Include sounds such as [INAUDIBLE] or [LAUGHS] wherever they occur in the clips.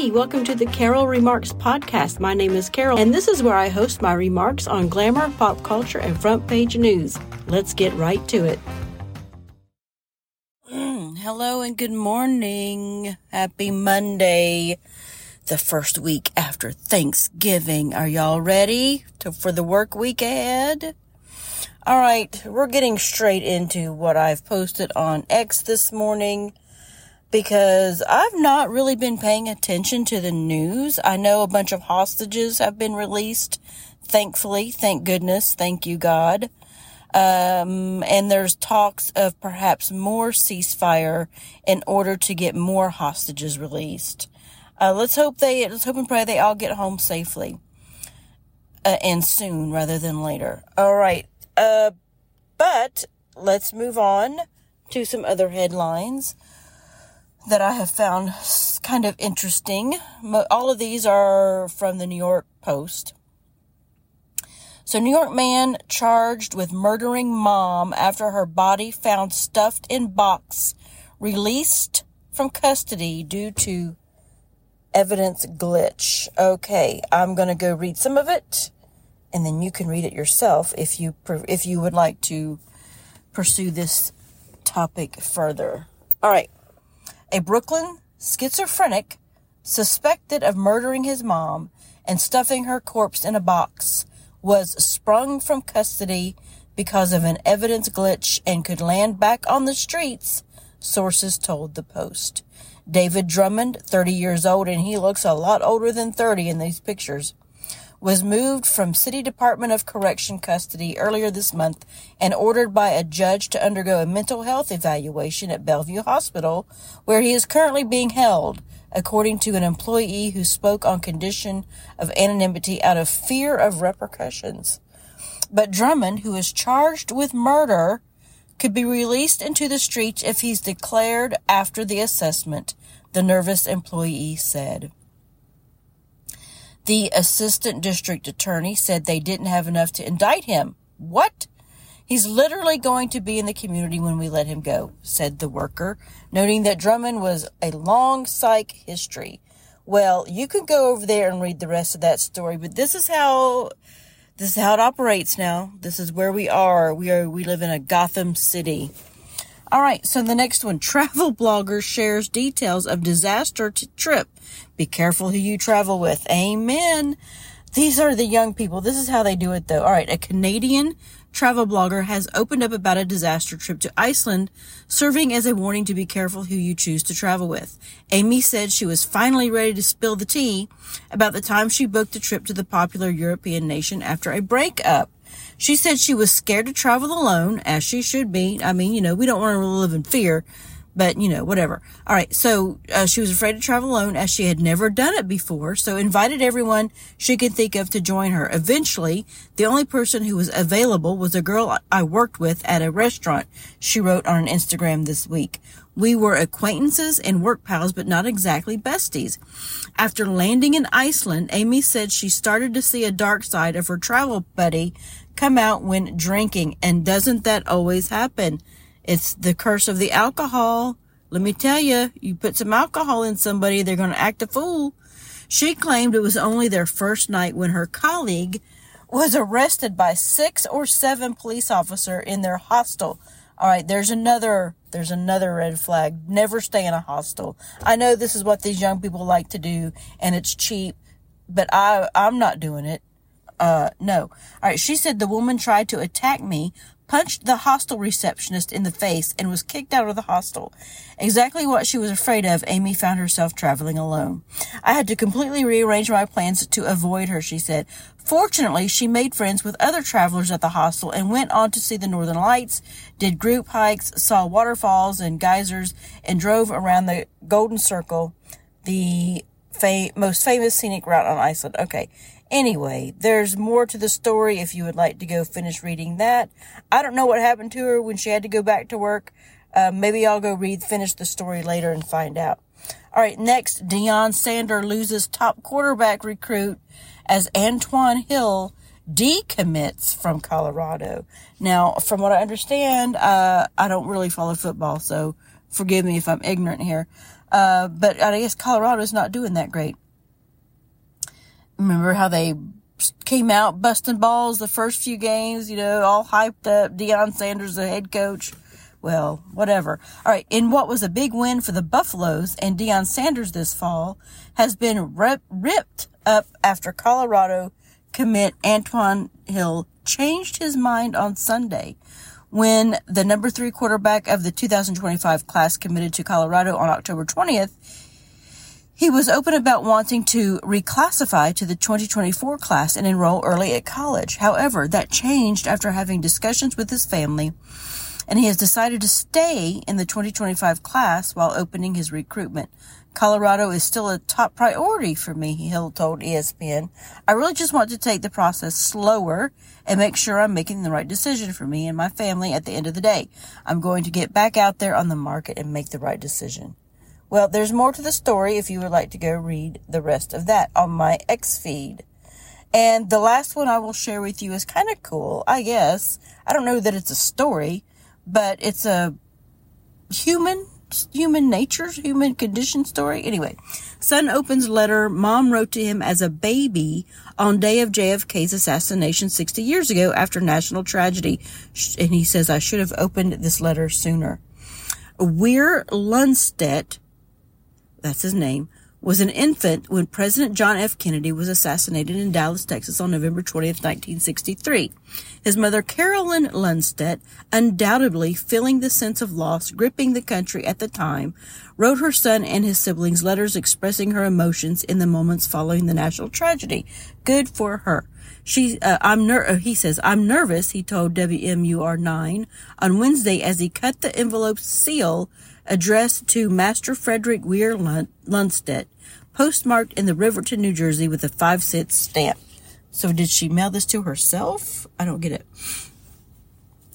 Hey, welcome to the Carol Remarks podcast. My name is Carol, and this is where I host my remarks on glamour, pop culture, and front page news. Let's get right to it. Mm, hello and good morning. Happy Monday, the first week after Thanksgiving. Are y'all ready to, for the work week ahead? All right, we're getting straight into what I've posted on X this morning because I've not really been paying attention to the news. I know a bunch of hostages have been released. Thankfully, thank goodness, thank you, God. Um, and there's talks of perhaps more ceasefire in order to get more hostages released. Uh, let's hope they, let's hope and pray they all get home safely. Uh, and soon rather than later. All right. Uh, but let's move on to some other headlines that I have found kind of interesting. All of these are from the New York Post. So, New York man charged with murdering mom after her body found stuffed in box, released from custody due to evidence glitch. Okay, I'm going to go read some of it and then you can read it yourself if you if you would like to pursue this topic further. All right a Brooklyn schizophrenic suspected of murdering his mom and stuffing her corpse in a box was sprung from custody because of an evidence glitch and could land back on the streets, sources told the Post. David Drummond, 30 years old, and he looks a lot older than 30 in these pictures, was moved from City Department of Correction custody earlier this month and ordered by a judge to undergo a mental health evaluation at Bellevue Hospital, where he is currently being held, according to an employee who spoke on condition of anonymity out of fear of repercussions. But Drummond, who is charged with murder, could be released into the streets if he's declared after the assessment, the nervous employee said. The assistant district attorney said they didn't have enough to indict him. What? He's literally going to be in the community when we let him go, said the worker, noting that Drummond was a long psych history. Well, you can go over there and read the rest of that story, but this is how this is how it operates now. This is where we are. We are we live in a Gotham City. All right, so the next one, [LAUGHS] travel blogger shares details of disaster trip. Be careful who you travel with. Amen. These are the young people. This is how they do it though. All right, a Canadian travel blogger has opened up about a disaster trip to Iceland, serving as a warning to be careful who you choose to travel with. Amy said she was finally ready to spill the tea about the time she booked a trip to the popular European nation after a breakup. She said she was scared to travel alone, as she should be. I mean, you know, we don't want to live in fear, but you know, whatever. All right. So uh, she was afraid to travel alone as she had never done it before. So invited everyone she could think of to join her. Eventually, the only person who was available was a girl I worked with at a restaurant. She wrote on Instagram this week. We were acquaintances and work pals, but not exactly besties. After landing in Iceland, Amy said she started to see a dark side of her travel buddy come out when drinking. And doesn't that always happen? It's the curse of the alcohol. Let me tell you, you put some alcohol in somebody, they're going to act a fool. She claimed it was only their first night when her colleague was arrested by six or seven police officer in their hostel. All right, there's another there's another red flag. Never stay in a hostel. I know this is what these young people like to do and it's cheap, but I I'm not doing it. Uh, no. All right. She said the woman tried to attack me, punched the hostel receptionist in the face, and was kicked out of the hostel. Exactly what she was afraid of, Amy found herself traveling alone. I had to completely rearrange my plans to avoid her, she said. Fortunately, she made friends with other travelers at the hostel and went on to see the Northern Lights, did group hikes, saw waterfalls and geysers, and drove around the Golden Circle, the fa- most famous scenic route on Iceland. Okay. Anyway, there's more to the story if you would like to go finish reading that. I don't know what happened to her when she had to go back to work. Uh, maybe I'll go read, finish the story later and find out. All right, next, Deion Sander loses top quarterback recruit as Antwann Hill decommits from Colorado. Now, from what I understand, uh, I don't really follow football, so forgive me if I'm ignorant here. Uh, but I guess Colorado's not doing that great. Remember how they came out busting balls the first few games, you know, all hyped up. Deion Sanders, the head coach. Well, whatever. All right. In what was a big win for the Buffaloes and Deion Sanders this fall has been rip, ripped up after Colorado commit Antwann Hill changed his mind on Sunday when the number three quarterback of the 2025 class committed to Colorado on October 20th. He was open about wanting to reclassify to the 2024 class and enroll early at college. However, that changed after having discussions with his family, and he has decided to stay in the 2025 class while opening his recruitment. Colorado is still a top priority for me, Hill told ESPN. I really just want to take the process slower and make sure I'm making the right decision for me and my family at the end of the day. I'm going to get back out there on the market and make the right decision. Well, there's more to the story if you would like to go read the rest of that on my X feed. And the last one I will share with you is kind of cool, I guess. I don't know that it's a story, but it's a human human nature, human condition story. Anyway, son opens letter mom wrote to him as a baby on day of JFK's assassination 60 years ago after national tragedy. And he says, I should have opened this letter sooner. Weir Lundstedt that's his name, was an infant when President John F. Kennedy was assassinated in Dallas, Texas on November 20th, 1963. His mother, Carolyn Lundstedt, undoubtedly feeling the sense of loss gripping the country at the time, wrote her son and his siblings letters expressing her emotions in the moments following the national tragedy. Good for her. She, uh, I'm ner- uh, he says, I'm nervous, he told WMUR9 on Wednesday as he cut the envelope's seal addressed to Master Frederick Weir Lundstedt, postmarked in the Riverton, New Jersey with a five cent stamp. So did she mail this to herself? I don't get it.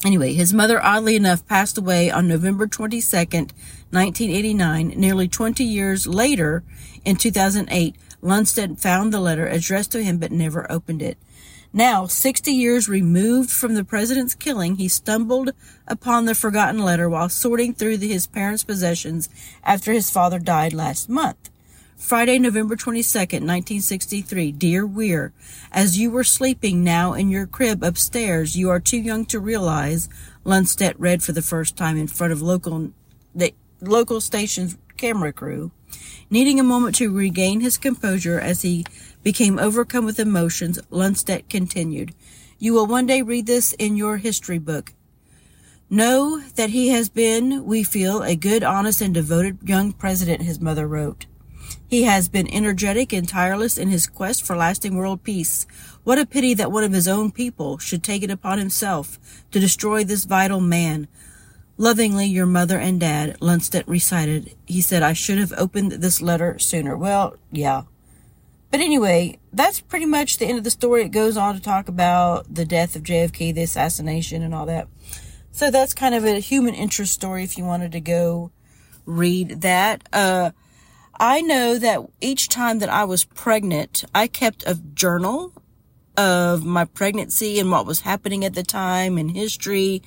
Anyway, his mother, oddly enough, passed away on November 22nd, 1989. Nearly 20 years later, in 2008, Lundstedt found the letter addressed to him but never opened it. Now, 60 years removed from the president's killing, he stumbled upon the forgotten letter while sorting through his parents' possessions after his father died last month. Friday, November 22nd, 1963. Dear Weir, as you were sleeping now in your crib upstairs, you are too young to realize, Lundstedt read for the first time in front of local, the local station's camera crew. Needing a moment to regain his composure as he became overcome with emotions, Lundstedt continued, You will one day read this in your history book. Know that he has been, we feel, a good, honest, and devoted young president, his mother wrote. He has been energetic and tireless in his quest for lasting world peace. What a pity that one of his own people should take it upon himself to destroy this vital man. Lovingly, your mother and dad, Lundstedt recited. He said, I should have opened this letter sooner. Well, yeah. But anyway, that's pretty much the end of the story. It goes on to talk about the death of JFK, the assassination, and all that. So that's kind of a human interest story if you wanted to go read that. Uh, I know that each time that I was pregnant, I kept a journal of my pregnancy and what was happening at the time and history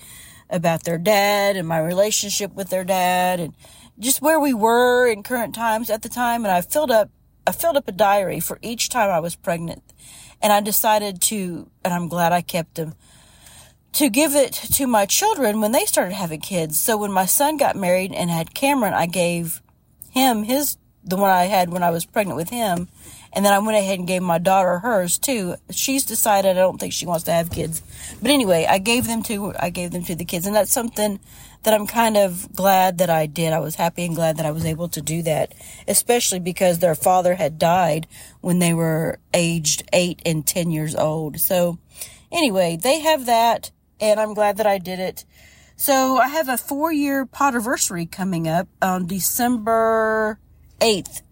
about their dad and my relationship with their dad and just where we were in current times at the time. And I filled up I filled up a diary for each time I was pregnant. And I decided to, and I'm glad I kept them, to give it to my children when they started having kids. So when my son got married and had Cameron, I gave him his, the one I had when I was pregnant with him. And then I went ahead and gave my daughter hers too. She's decided I don't think she wants to have kids. But anyway, I gave them to, I gave them to the kids. And that's something that I'm kind of glad that I did. I was happy and glad that I was able to do that, especially because their father had died when they were aged eight and 10 years old. So anyway, they have that and I'm glad that I did it. So I have a four year Potterversary coming up on December 8th,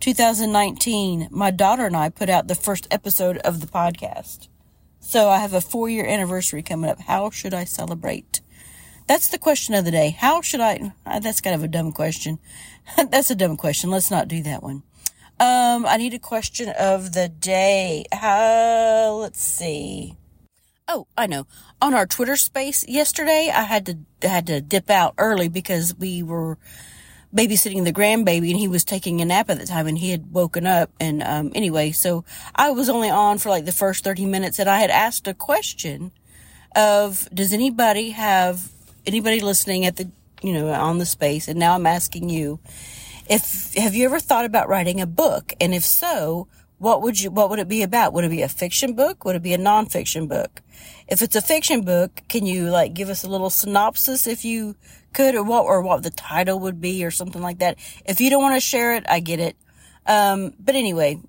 2019. My daughter and I put out the first episode of the podcast. So I have a four year anniversary coming up. How should I celebrate? That's the question of the day. How should I? Uh, that's kind of a dumb question. [LAUGHS] that's a dumb question. Let's not do that one. Um, I need a question of the day. How? Let's see. Oh, I know. On our Twitter space yesterday, I had to had to dip out early because we were babysitting the grandbaby and he was taking a nap at the time and he had woken up. And, um, anyway, so I was only on for like the first 30 minutes and I had asked a question of, does anybody have anybody listening at the, you know, on the space? And now I'm asking you, if, have you ever thought about writing a book? And if so, what would you, what would it be about? Would it be a fiction book? Would it be a nonfiction book? If it's a fiction book, can you like give us a little synopsis if you could or what, or what the title would be or something like that? If you don't want to share it, I get it. Um, but anyway,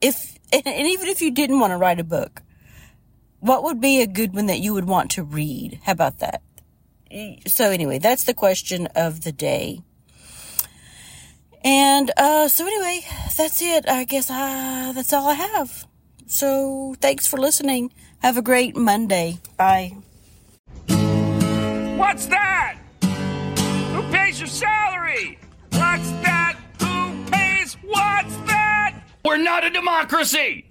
if, and even if you didn't want to write a book, what would be a good one that you would want to read? How about that? So anyway, that's the question of the day. And uh, so anyway, that's it. I guess uh, that's all I have. So thanks for listening. Have a great Monday. Bye. What's that? Who pays your salary? What's that? Who pays? What's that? We're not a democracy!